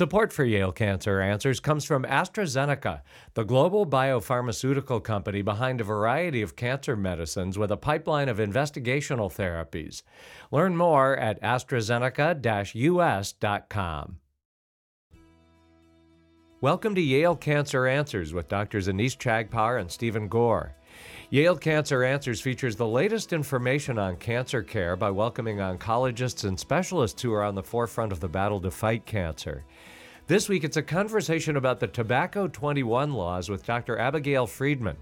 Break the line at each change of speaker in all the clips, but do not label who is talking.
Support for Yale Cancer Answers comes from AstraZeneca, the global biopharmaceutical company behind a variety of cancer medicines with a pipeline of investigational therapies. Learn more at AstraZeneca US.com. Welcome to Yale Cancer Answers with Drs. Anees Chagpar and Stephen Gore. Yale Cancer Answers features the latest information on cancer care by welcoming oncologists and specialists who are on the forefront of the battle to fight cancer. This week, it's a conversation about the Tobacco 21 laws with Dr. Abigail Friedman.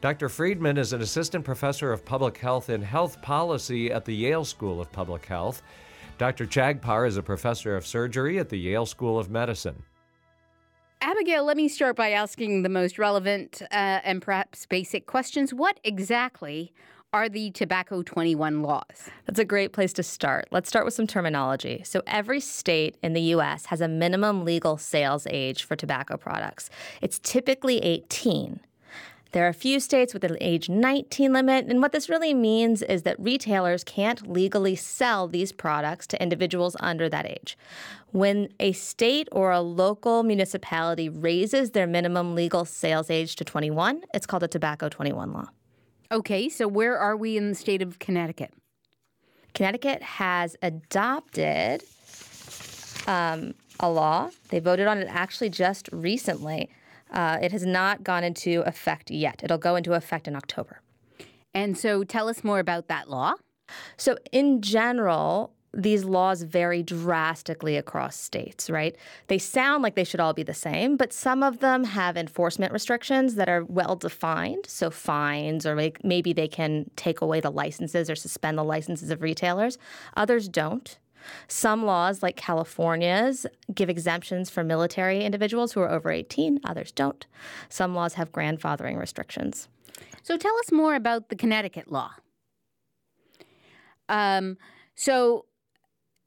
Dr. Friedman is an assistant professor of public health and health policy at the Yale School of Public Health. Dr. Chagpar is a professor of surgery at the Yale School of Medicine.
Abigail, let me start by asking the most relevant uh, and perhaps basic questions. What exactly are the Tobacco 21 laws?
That's a great place to start. Let's start with some terminology. So, every state in the US has a minimum legal sales age for tobacco products. It's typically 18. There are a few states with an age 19 limit, and what this really means is that retailers can't legally sell these products to individuals under that age. When a state or a local municipality raises their minimum legal sales age to 21, it's called a Tobacco 21 law.
Okay, so where are we in the state of Connecticut?
Connecticut has adopted um, a law. They voted on it actually just recently uh, it has not gone into effect yet. It'll go into effect in October.
And so tell us more about that law.
So, in general, these laws vary drastically across states, right? They sound like they should all be the same, but some of them have enforcement restrictions that are well defined. So, fines, or maybe they can take away the licenses or suspend the licenses of retailers. Others don't. Some laws, like California's, give exemptions for military individuals who are over 18, others don't. Some laws have grandfathering restrictions.
So tell us more about the Connecticut law. Um, so,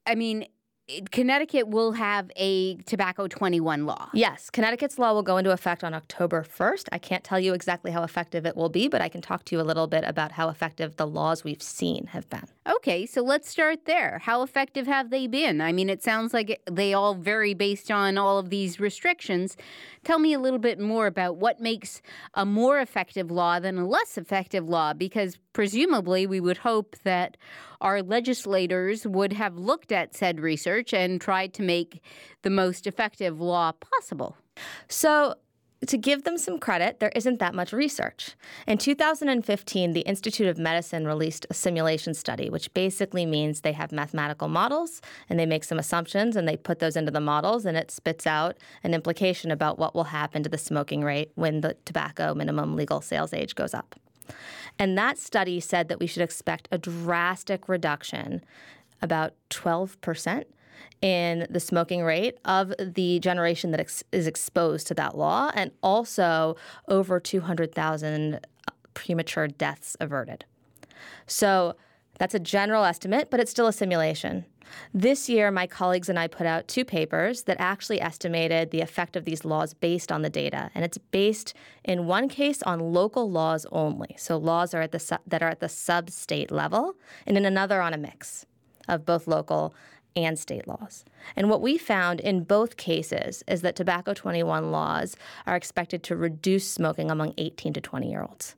I mean, Connecticut will have a tobacco 21 law.
Yes, Connecticut's law will go into effect on October 1st. I can't tell you exactly how effective it will be, but I can talk to you a little bit about how effective the laws we've seen have been.
Okay, so let's start there. How effective have they been? I mean, it sounds like they all vary based on all of these restrictions. Tell me a little bit more about what makes a more effective law than a less effective law, because presumably we would hope that our legislators would have looked at said research and tried to make the most effective law possible.
So, to give them some credit, there isn't that much research. In 2015, the Institute of Medicine released a simulation study, which basically means they have mathematical models and they make some assumptions and they put those into the models and it spits out an implication about what will happen to the smoking rate when the tobacco minimum legal sales age goes up. And that study said that we should expect a drastic reduction, about 12%, in the smoking rate of the generation that ex- is exposed to that law, and also over 200,000 uh, premature deaths averted. So that's a general estimate, but it's still a simulation. This year, my colleagues and I put out two papers that actually estimated the effect of these laws based on the data. And it's based, in one case, on local laws only. So laws are at the su- that are at the sub state level, and in another, on a mix of both local and state laws. And what we found in both cases is that tobacco 21 laws are expected to reduce smoking among 18 to 20 year olds.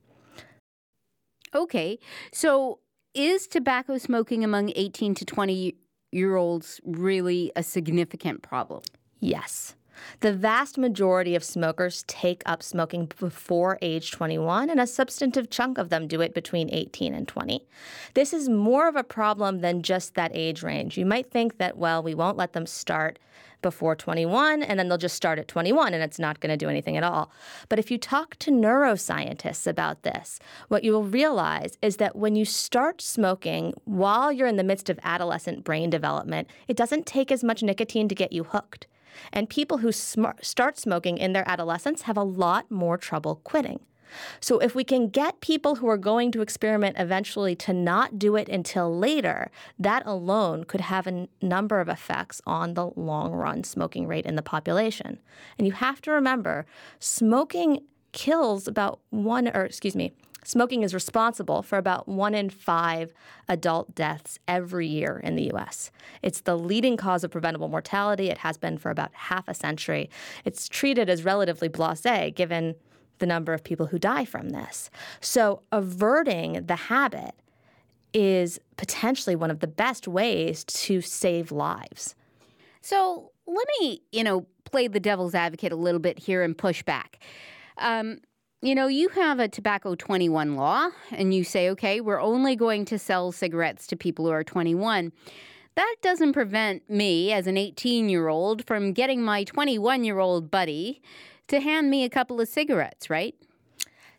Okay. So is tobacco smoking among 18 to 20 year olds really a significant problem?
Yes. The vast majority of smokers take up smoking before age 21, and a substantive chunk of them do it between 18 and 20. This is more of a problem than just that age range. You might think that, well, we won't let them start before 21 and then they'll just start at 21 and it's not going to do anything at all. But if you talk to neuroscientists about this, what you will realize is that when you start smoking while you're in the midst of adolescent brain development, it doesn't take as much nicotine to get you hooked. And people who sm- start smoking in their adolescence have a lot more trouble quitting. So, if we can get people who are going to experiment eventually to not do it until later, that alone could have a number of effects on the long run smoking rate in the population. And you have to remember, smoking kills about one, or excuse me, Smoking is responsible for about one in five adult deaths every year in the US. It's the leading cause of preventable mortality. It has been for about half a century. It's treated as relatively blase given the number of people who die from this. So, averting the habit is potentially one of the best ways to save lives.
So, let me, you know, play the devil's advocate a little bit here and push back. Um, you know, you have a tobacco 21 law, and you say, okay, we're only going to sell cigarettes to people who are 21. That doesn't prevent me, as an 18 year old, from getting my 21 year old buddy to hand me a couple of cigarettes, right?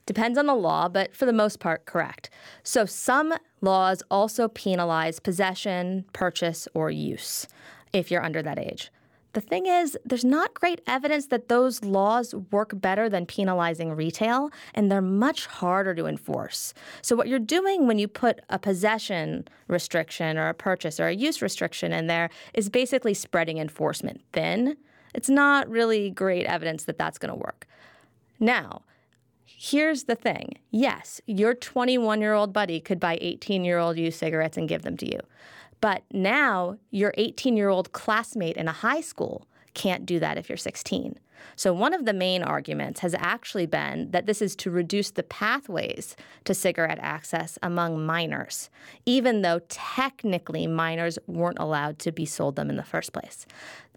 Depends on the law, but for the most part, correct. So some laws also penalize possession, purchase, or use if you're under that age. The thing is, there's not great evidence that those laws work better than penalizing retail, and they're much harder to enforce. So, what you're doing when you put a possession restriction or a purchase or a use restriction in there is basically spreading enforcement thin. It's not really great evidence that that's going to work. Now, here's the thing yes, your 21 year old buddy could buy 18 year old used cigarettes and give them to you. But now your 18 year old classmate in a high school can't do that if you're 16. So, one of the main arguments has actually been that this is to reduce the pathways to cigarette access among minors, even though technically minors weren't allowed to be sold them in the first place.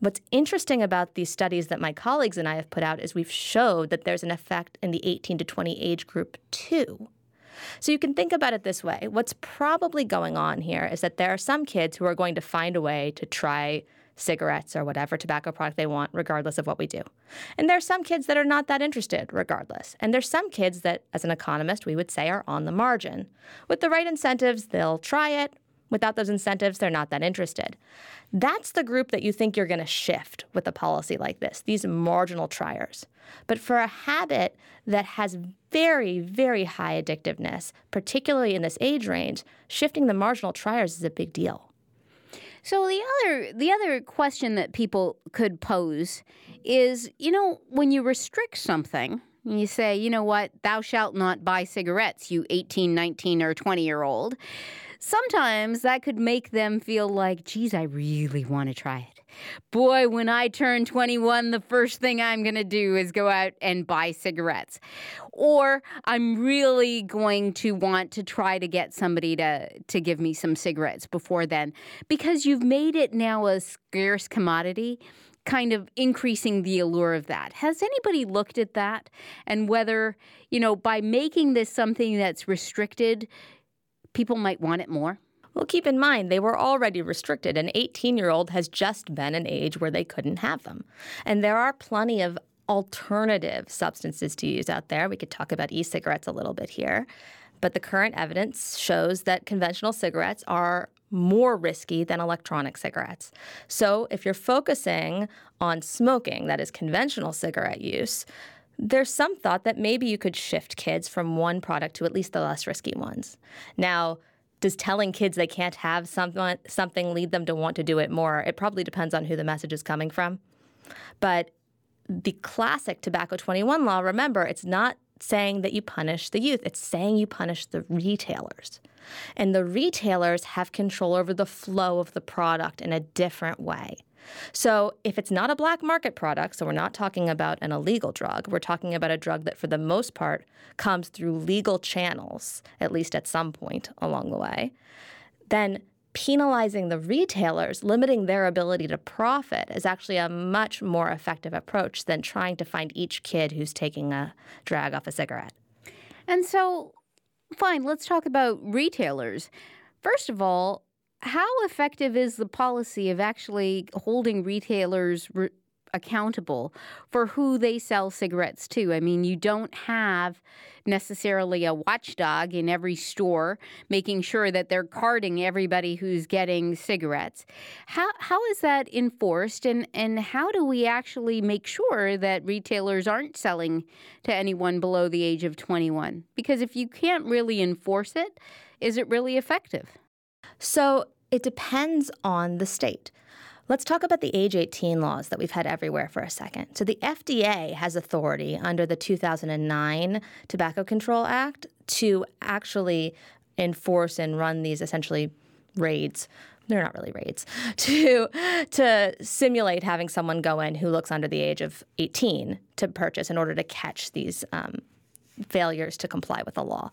What's interesting about these studies that my colleagues and I have put out is we've showed that there's an effect in the 18 to 20 age group too. So you can think about it this way. What's probably going on here is that there are some kids who are going to find a way to try cigarettes or whatever tobacco product they want, regardless of what we do. And there are some kids that are not that interested, regardless. And there's some kids that, as an economist, we would say are on the margin. With the right incentives, they'll try it. Without those incentives, they're not that interested. That's the group that you think you're going to shift with a policy like this, these marginal triers. But for a habit that has very, very high addictiveness, particularly in this age range, shifting the marginal triers is a big deal.
So the other the other question that people could pose is, you know, when you restrict something, you say, you know what, thou shalt not buy cigarettes, you 18, 19 or 20 year old sometimes that could make them feel like, geez, I really want to try it. Boy, when I turn 21, the first thing I'm going to do is go out and buy cigarettes. Or I'm really going to want to try to get somebody to, to give me some cigarettes before then. Because you've made it now a scarce commodity kind of increasing the allure of that. Has anybody looked at that and whether, you know, by making this something that's restricted, people might want it more?
Well, keep in mind, they were already restricted. An 18 year old has just been an age where they couldn't have them. And there are plenty of alternative substances to use out there. We could talk about e cigarettes a little bit here. But the current evidence shows that conventional cigarettes are more risky than electronic cigarettes. So if you're focusing on smoking, that is conventional cigarette use, there's some thought that maybe you could shift kids from one product to at least the less risky ones. Now, does telling kids they can't have something, something lead them to want to do it more? It probably depends on who the message is coming from. But the classic Tobacco 21 law, remember, it's not saying that you punish the youth, it's saying you punish the retailers. And the retailers have control over the flow of the product in a different way. So, if it's not a black market product, so we're not talking about an illegal drug, we're talking about a drug that for the most part comes through legal channels, at least at some point along the way, then penalizing the retailers, limiting their ability to profit, is actually a much more effective approach than trying to find each kid who's taking a drag off a cigarette.
And so, fine, let's talk about retailers. First of all, how effective is the policy of actually holding retailers re- accountable for who they sell cigarettes to? I mean, you don't have necessarily a watchdog in every store making sure that they're carding everybody who's getting cigarettes. How how is that enforced and and how do we actually make sure that retailers aren't selling to anyone below the age of 21? Because if you can't really enforce it, is it really effective?
So it depends on the state. Let's talk about the age 18 laws that we've had everywhere for a second. So, the FDA has authority under the 2009 Tobacco Control Act to actually enforce and run these essentially raids. They're not really raids to to simulate having someone go in who looks under the age of 18 to purchase in order to catch these um, failures to comply with the law.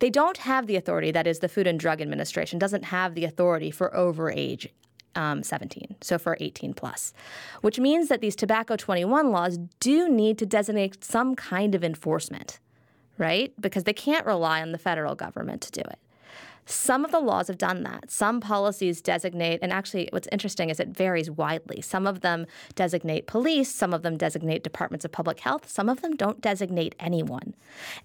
They don't have the authority, that is, the Food and Drug Administration doesn't have the authority for overage um, 17, so for 18 plus, which means that these tobacco 21 laws do need to designate some kind of enforcement, right? Because they can't rely on the federal government to do it. Some of the laws have done that. Some policies designate, and actually, what's interesting is it varies widely. Some of them designate police, some of them designate departments of public health, some of them don't designate anyone.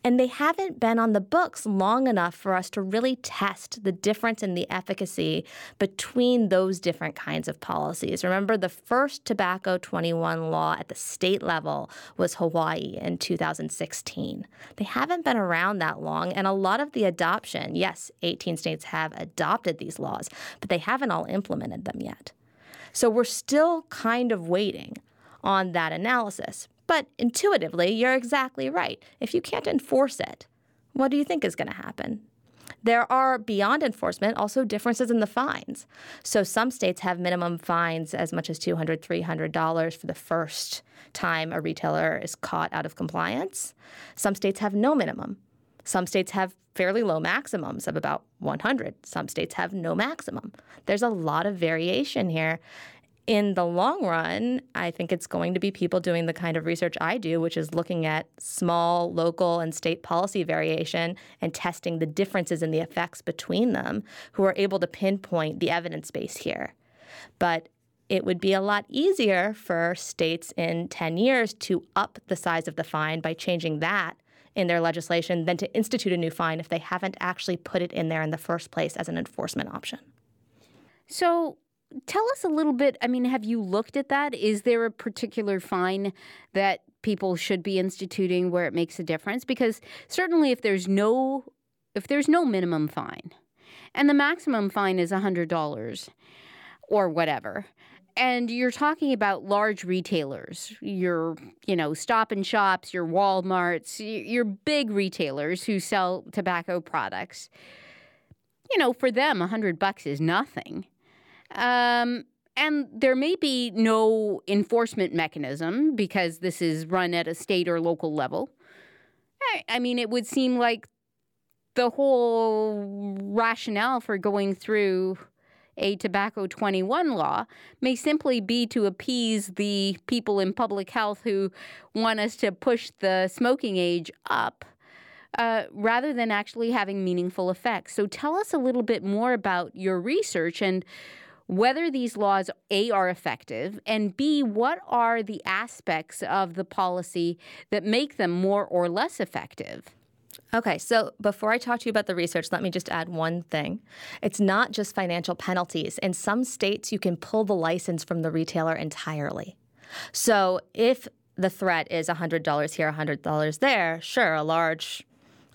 And they haven't been on the books long enough for us to really test the difference in the efficacy between those different kinds of policies. Remember, the first Tobacco 21 law at the state level was Hawaii in 2016. They haven't been around that long, and a lot of the adoption, yes, 18 states have adopted these laws, but they haven't all implemented them yet. So we're still kind of waiting on that analysis. But intuitively, you're exactly right. If you can't enforce it, what do you think is going to happen? There are, beyond enforcement, also differences in the fines. So some states have minimum fines as much as $200, $300 for the first time a retailer is caught out of compliance. Some states have no minimum. Some states have fairly low maximums of about 100. Some states have no maximum. There's a lot of variation here. In the long run, I think it's going to be people doing the kind of research I do, which is looking at small local and state policy variation and testing the differences in the effects between them, who are able to pinpoint the evidence base here. But it would be a lot easier for states in 10 years to up the size of the fine by changing that in their legislation than to institute a new fine if they haven't actually put it in there in the first place as an enforcement option.
So, tell us a little bit. I mean, have you looked at that? Is there a particular fine that people should be instituting where it makes a difference? Because certainly, if there's no if there's no minimum fine, and the maximum fine is hundred dollars or whatever, and you're talking about large retailers, your, you know, stop and shops, your Walmarts, your big retailers who sell tobacco products. You know, for them, a hundred bucks is nothing. Um, and there may be no enforcement mechanism because this is run at a state or local level. I mean, it would seem like the whole rationale for going through a Tobacco 21 law may simply be to appease the people in public health who want us to push the smoking age up. Uh, rather than actually having meaningful effects. So, tell us a little bit more about your research and whether these laws, A, are effective, and B, what are the aspects of the policy that make them more or less effective?
Okay, so before I talk to you about the research, let me just add one thing. It's not just financial penalties. In some states, you can pull the license from the retailer entirely. So if the threat is $100 here, $100 there, sure, a large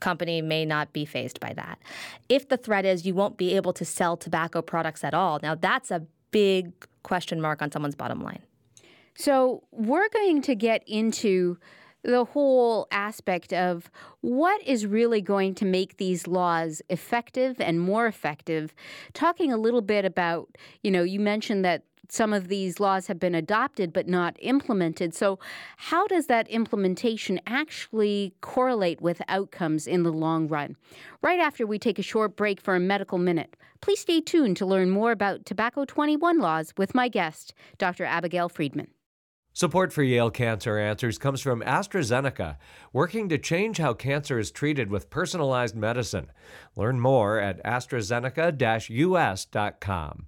company may not be faced by that. If the threat is you won't be able to sell tobacco products at all, now that's a big question mark on someone's bottom line.
So we're going to get into the whole aspect of what is really going to make these laws effective and more effective. Talking a little bit about, you know, you mentioned that some of these laws have been adopted but not implemented. So, how does that implementation actually correlate with outcomes in the long run? Right after we take a short break for a medical minute, please stay tuned to learn more about Tobacco 21 laws with my guest, Dr. Abigail Friedman.
Support for Yale Cancer Answers comes from AstraZeneca, working to change how cancer is treated with personalized medicine. Learn more at AstraZeneca-US.com.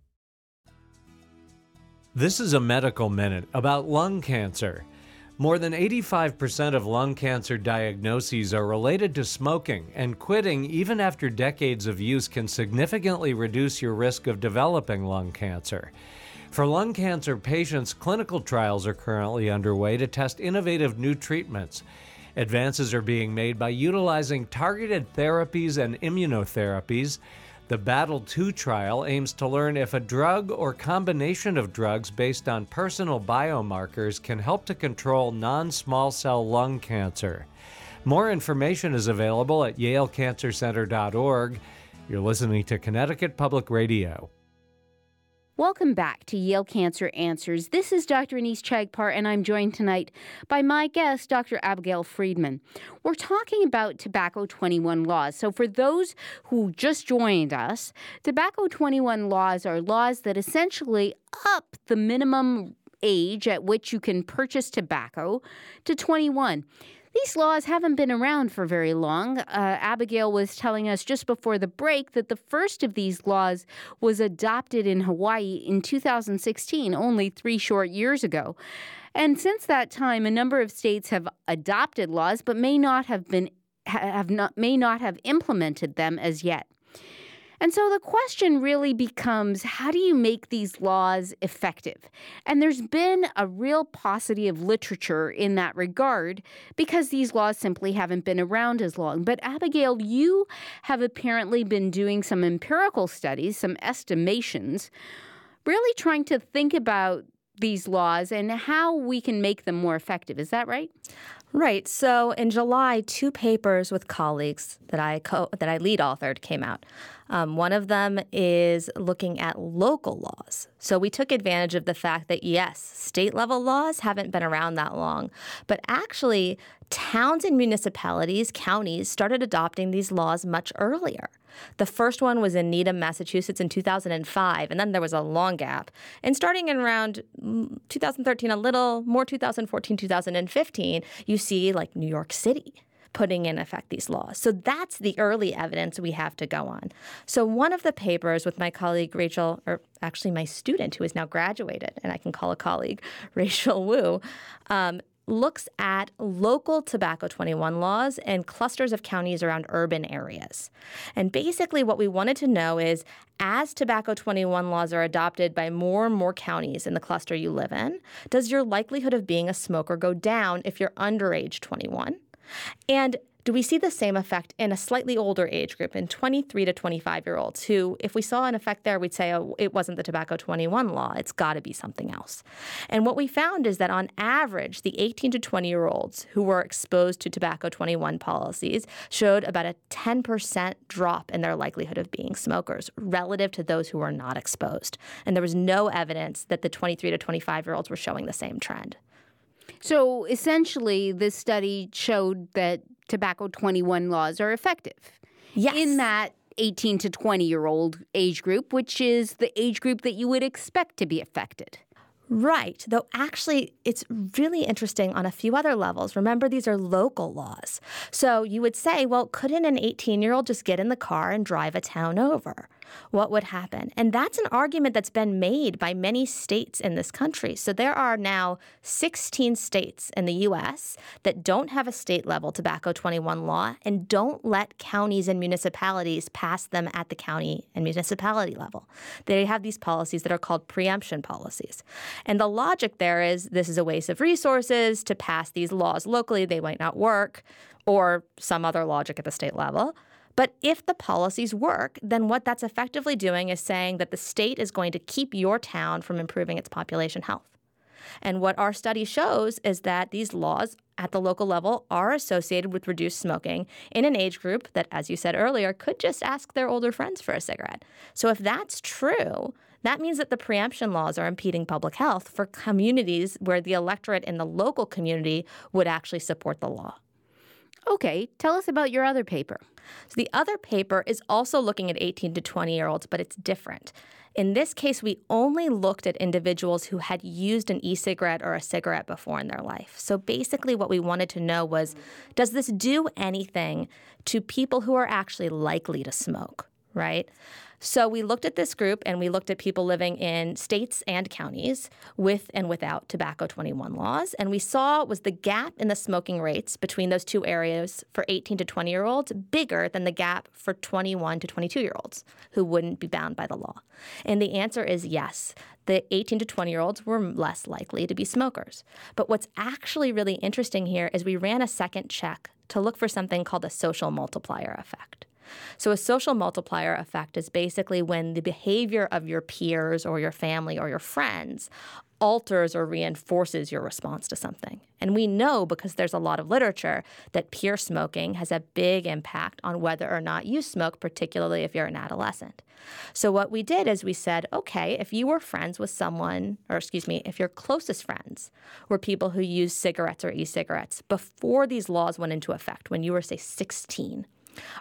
This is a medical minute about lung cancer. More than 85% of lung cancer diagnoses are related to smoking, and quitting even after decades of use can significantly reduce your risk of developing lung cancer. For lung cancer patients, clinical trials are currently underway to test innovative new treatments. Advances are being made by utilizing targeted therapies and immunotherapies. The Battle 2 trial aims to learn if a drug or combination of drugs based on personal biomarkers can help to control non small cell lung cancer. More information is available at yalecancercenter.org. You're listening to Connecticut Public Radio.
Welcome back to Yale Cancer Answers. This is Dr. Anees Chagpar, and I'm joined tonight by my guest, Dr. Abigail Friedman. We're talking about Tobacco 21 laws. So, for those who just joined us, Tobacco 21 laws are laws that essentially up the minimum age at which you can purchase tobacco to 21. These laws haven't been around for very long. Uh, Abigail was telling us just before the break that the first of these laws was adopted in Hawaii in 2016, only three short years ago. And since that time, a number of states have adopted laws, but may not have been have not may not have implemented them as yet. And so the question really becomes how do you make these laws effective? And there's been a real paucity of literature in that regard because these laws simply haven't been around as long. But Abigail, you have apparently been doing some empirical studies, some estimations, really trying to think about these laws and how we can make them more effective. Is that right?
Right. So in July, two papers with colleagues that I co- that I lead authored came out. Um, one of them is looking at local laws. So we took advantage of the fact that yes, state level laws haven't been around that long, but actually towns and municipalities, counties started adopting these laws much earlier. The first one was in Needham, Massachusetts in 2005, and then there was a long gap. And starting in around mm, 2013, a little more 2014, 2015, you see like New York City putting in effect these laws. So that's the early evidence we have to go on. So one of the papers with my colleague Rachel, or actually my student who is now graduated, and I can call a colleague, Rachel Wu, um, looks at local tobacco 21 laws and clusters of counties around urban areas. And basically, what we wanted to know is as tobacco 21 laws are adopted by more and more counties in the cluster you live in, does your likelihood of being a smoker go down if you're under age 21? And do we see the same effect in a slightly older age group, in 23 to 25 year olds, who, if we saw an effect there, we'd say, oh, it wasn't the Tobacco 21 law, it's got to be something else. And what we found is that on average, the 18 to 20 year olds who were exposed to Tobacco 21 policies showed about a 10% drop in their likelihood of being smokers relative to those who were not exposed. And there was no evidence that the 23 to 25 year olds were showing the same trend.
So essentially, this study showed that tobacco 21 laws are effective.
Yes.
In that 18 to 20 year old age group, which is the age group that you would expect to be affected.
Right. Though actually, it's really interesting on a few other levels. Remember, these are local laws. So you would say, well, couldn't an 18 year old just get in the car and drive a town over? What would happen? And that's an argument that's been made by many states in this country. So there are now 16 states in the US that don't have a state level tobacco 21 law and don't let counties and municipalities pass them at the county and municipality level. They have these policies that are called preemption policies. And the logic there is this is a waste of resources to pass these laws locally, they might not work, or some other logic at the state level. But if the policies work, then what that's effectively doing is saying that the state is going to keep your town from improving its population health. And what our study shows is that these laws at the local level are associated with reduced smoking in an age group that, as you said earlier, could just ask their older friends for a cigarette. So if that's true, that means that the preemption laws are impeding public health for communities where the electorate in the local community would actually support the law.
Okay, tell us about your other paper.
So the other paper is also looking at 18 to 20 year olds, but it's different. In this case, we only looked at individuals who had used an e cigarette or a cigarette before in their life. So basically, what we wanted to know was does this do anything to people who are actually likely to smoke, right? So we looked at this group and we looked at people living in states and counties with and without tobacco 21 laws. And we saw was the gap in the smoking rates between those two areas for 18 to 20 year olds bigger than the gap for 21 to 22 year olds who wouldn't be bound by the law. And the answer is yes. The 18 to 20 year olds were less likely to be smokers. But what's actually really interesting here is we ran a second check to look for something called a social multiplier effect. So, a social multiplier effect is basically when the behavior of your peers or your family or your friends alters or reinforces your response to something. And we know because there's a lot of literature that peer smoking has a big impact on whether or not you smoke, particularly if you're an adolescent. So, what we did is we said, okay, if you were friends with someone, or excuse me, if your closest friends were people who used cigarettes or e cigarettes before these laws went into effect, when you were, say, 16,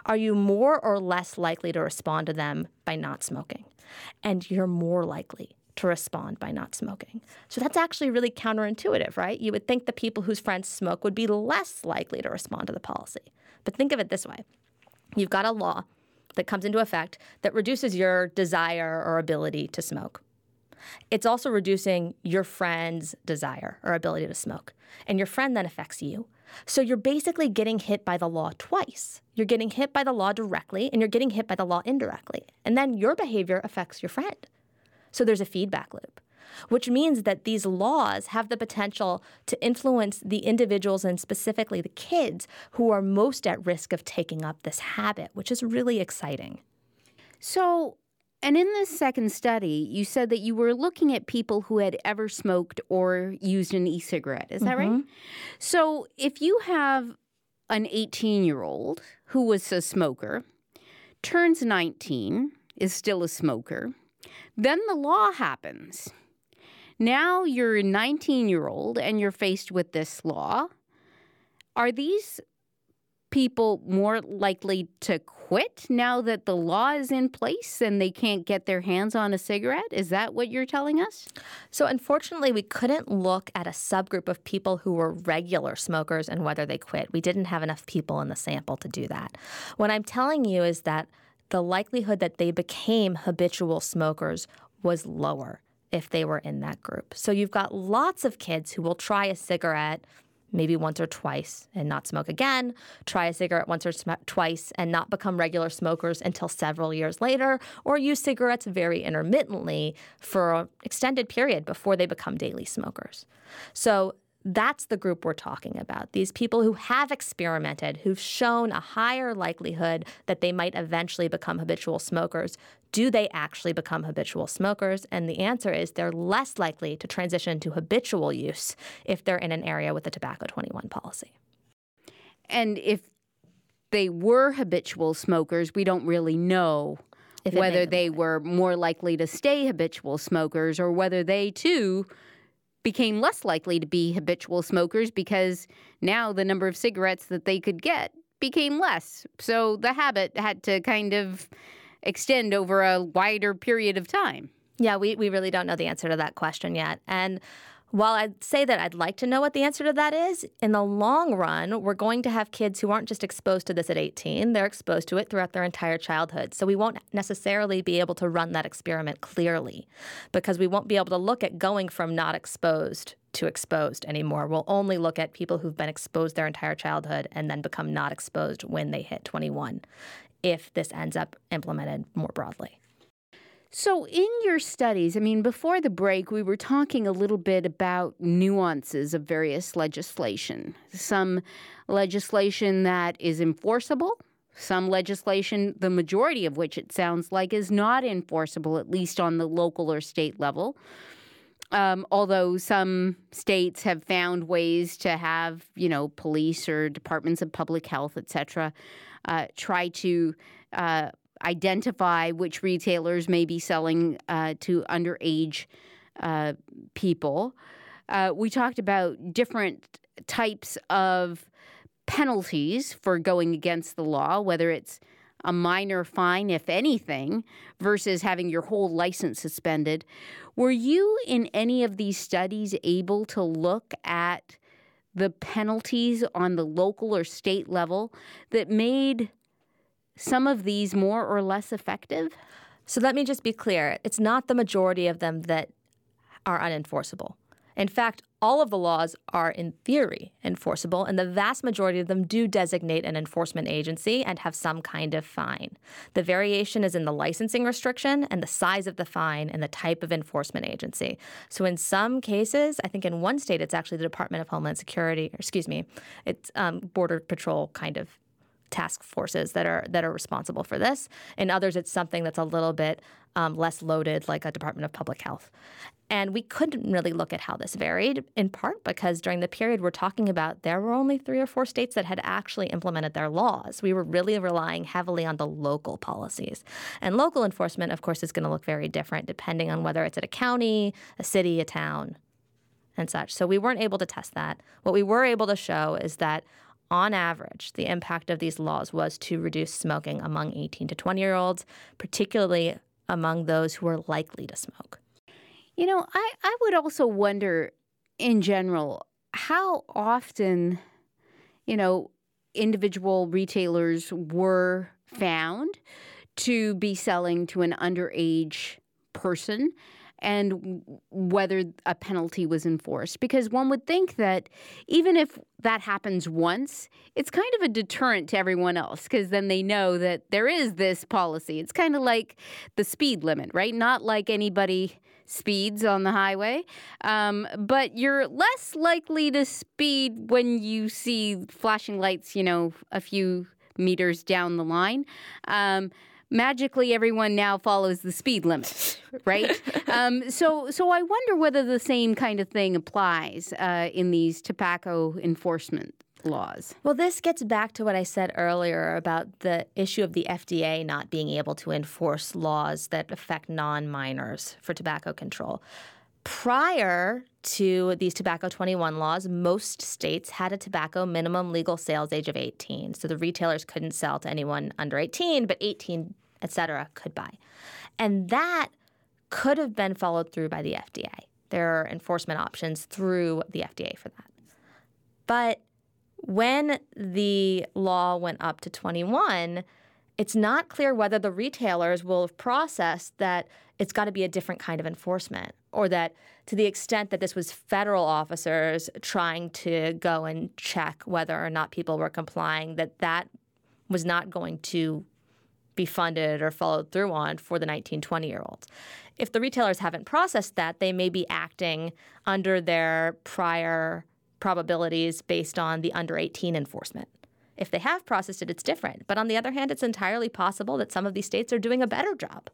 are you more or less likely to respond to them by not smoking? And you're more likely to respond by not smoking. So that's actually really counterintuitive, right? You would think the people whose friends smoke would be less likely to respond to the policy. But think of it this way you've got a law that comes into effect that reduces your desire or ability to smoke. It's also reducing your friend's desire or ability to smoke. And your friend then affects you. So you're basically getting hit by the law twice. You're getting hit by the law directly and you're getting hit by the law indirectly. And then your behavior affects your friend. So there's a feedback loop, which means that these laws have the potential to influence the individuals and specifically the kids who are most at risk of taking up this habit, which is really exciting.
So, and in this second study, you said that you were looking at people who had ever smoked or used an e cigarette. Is that mm-hmm. right? So, if you have an 18 year old who was a smoker, turns 19, is still a smoker, then the law happens. Now you're a 19 year old and you're faced with this law. Are these people more likely to quit now that the law is in place and they can't get their hands on a cigarette? Is that what you're telling us?
So, unfortunately, we couldn't look at a subgroup of people who were regular smokers and whether they quit. We didn't have enough people in the sample to do that. What I'm telling you is that the likelihood that they became habitual smokers was lower if they were in that group. So you've got lots of kids who will try a cigarette maybe once or twice and not smoke again, try a cigarette once or sm- twice and not become regular smokers until several years later, or use cigarettes very intermittently for an extended period before they become daily smokers. So that's the group we're talking about. These people who have experimented, who've shown a higher likelihood that they might eventually become habitual smokers. Do they actually become habitual smokers? And the answer is they're less likely to transition to habitual use if they're in an area with a tobacco 21 policy.
And if they were habitual smokers, we don't really know whether they were more likely to stay habitual smokers or whether they too became less likely to be habitual smokers because now the number of cigarettes that they could get became less. So the habit had to kind of extend over a wider period of time.
Yeah, we, we really don't know the answer to that question yet. And while I'd say that I'd like to know what the answer to that is, in the long run, we're going to have kids who aren't just exposed to this at 18, they're exposed to it throughout their entire childhood. So we won't necessarily be able to run that experiment clearly because we won't be able to look at going from not exposed to exposed anymore. We'll only look at people who've been exposed their entire childhood and then become not exposed when they hit 21 if this ends up implemented more broadly.
So, in your studies, I mean, before the break, we were talking a little bit about nuances of various legislation. Some legislation that is enforceable, some legislation, the majority of which it sounds like is not enforceable, at least on the local or state level. Um, although some states have found ways to have, you know, police or departments of public health, et cetera, uh, try to uh, identify which retailers may be selling uh, to underage uh, people. Uh, we talked about different types of penalties for going against the law, whether it's a minor fine, if anything, versus having your whole license suspended. Were you in any of these studies able to look at the penalties on the local or state level that made some of these more or less effective?
So let me just be clear it's not the majority of them that are unenforceable. In fact, all of the laws are, in theory, enforceable, and the vast majority of them do designate an enforcement agency and have some kind of fine. The variation is in the licensing restriction and the size of the fine and the type of enforcement agency. So, in some cases, I think in one state it's actually the Department of Homeland Security, excuse me, it's um, Border Patrol kind of task forces that are that are responsible for this. In others, it's something that's a little bit um, less loaded, like a Department of Public Health. And we couldn't really look at how this varied, in part because during the period we're talking about, there were only three or four states that had actually implemented their laws. We were really relying heavily on the local policies. And local enforcement, of course, is going to look very different depending on whether it's at a county, a city, a town, and such. So we weren't able to test that. What we were able to show is that on average, the impact of these laws was to reduce smoking among 18 to 20 year olds, particularly among those who are likely to smoke.
You know, I, I would also wonder in general how often, you know, individual retailers were found to be selling to an underage person and whether a penalty was enforced. Because one would think that even if that happens once, it's kind of a deterrent to everyone else because then they know that there is this policy. It's kind of like the speed limit, right? Not like anybody speeds on the highway, um, but you're less likely to speed when you see flashing lights, you know, a few meters down the line. Um, magically everyone now follows the speed limit, right? um, so, so I wonder whether the same kind of thing applies uh, in these tobacco enforcement laws.
Well, this gets back to what I said earlier about the issue of the FDA not being able to enforce laws that affect non minors for tobacco control. Prior to these Tobacco 21 laws, most states had a tobacco minimum legal sales age of 18. So the retailers couldn't sell to anyone under 18, but 18 et cetera, could buy. And that could have been followed through by the FDA. There are enforcement options through the FDA for that. But when the law went up to 21, it's not clear whether the retailers will have processed that it's got to be a different kind of enforcement or that to the extent that this was federal officers trying to go and check whether or not people were complying that that was not going to be funded or followed through on for the 19, 20 year olds. If the retailers haven't processed that, they may be acting under their prior probabilities based on the under 18 enforcement. If they have processed it, it's different. But on the other hand, it's entirely possible that some of these states are doing a better job.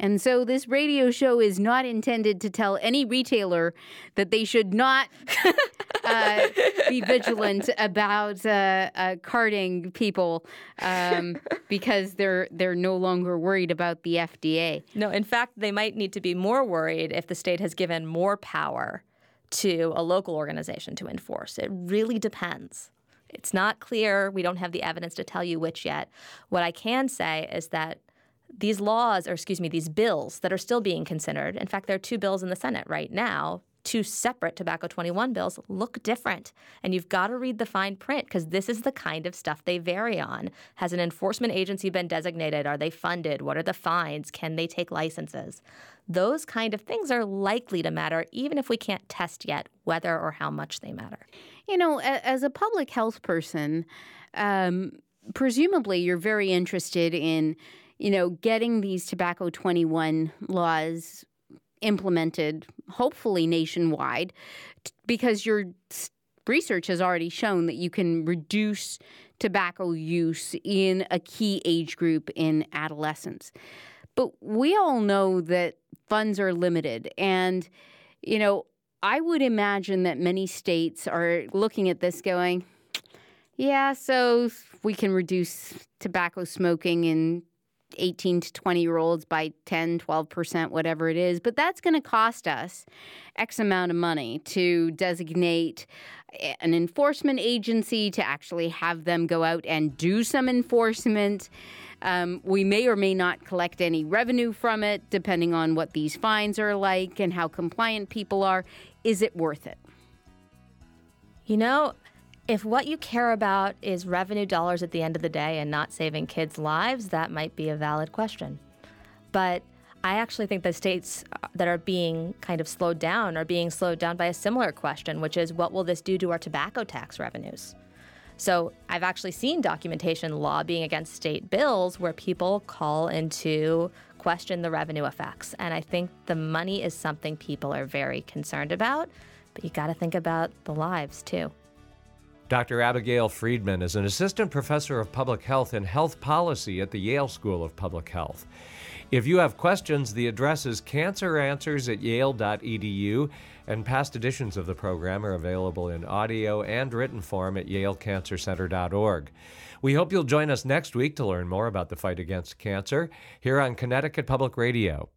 And so this radio show is not intended to tell any retailer that they should not uh, be vigilant about uh, uh, carding people um, because they're they're no longer worried about the FDA.
No, in fact, they might need to be more worried if the state has given more power to a local organization to enforce. It really depends. It's not clear. We don't have the evidence to tell you which yet. What I can say is that these laws, or excuse me, these bills that are still being considered, in fact, there are two bills in the Senate right now, two separate Tobacco 21 bills, look different. And you've got to read the fine print because this is the kind of stuff they vary on. Has an enforcement agency been designated? Are they funded? What are the fines? Can they take licenses? Those kind of things are likely to matter, even if we can't test yet whether or how much they matter.
You know, as a public health person, um, presumably you're very interested in you know, getting these Tobacco 21 laws implemented, hopefully nationwide, because your research has already shown that you can reduce tobacco use in a key age group in adolescence. But we all know that funds are limited. And, you know, I would imagine that many states are looking at this going, yeah, so we can reduce tobacco smoking in 18 to 20 year olds by 10, 12%, whatever it is. But that's going to cost us X amount of money to designate an enforcement agency to actually have them go out and do some enforcement. Um, we may or may not collect any revenue from it, depending on what these fines are like and how compliant people are. Is it worth it?
You know, if what you care about is revenue dollars at the end of the day and not saving kids' lives, that might be a valid question. But I actually think the states uh, that are being kind of slowed down are being slowed down by a similar question, which is what will this do to our tobacco tax revenues? So I've actually seen documentation lobbying against state bills where people call into question the revenue effects. And I think the money is something people are very concerned about, but you got to think about the lives too.
Dr. Abigail Friedman is an assistant professor of public health and health policy at the Yale School of Public Health. If you have questions, the address is canceranswers at yale.edu, and past editions of the program are available in audio and written form at yalecancercenter.org. We hope you'll join us next week to learn more about the fight against cancer here on Connecticut Public Radio.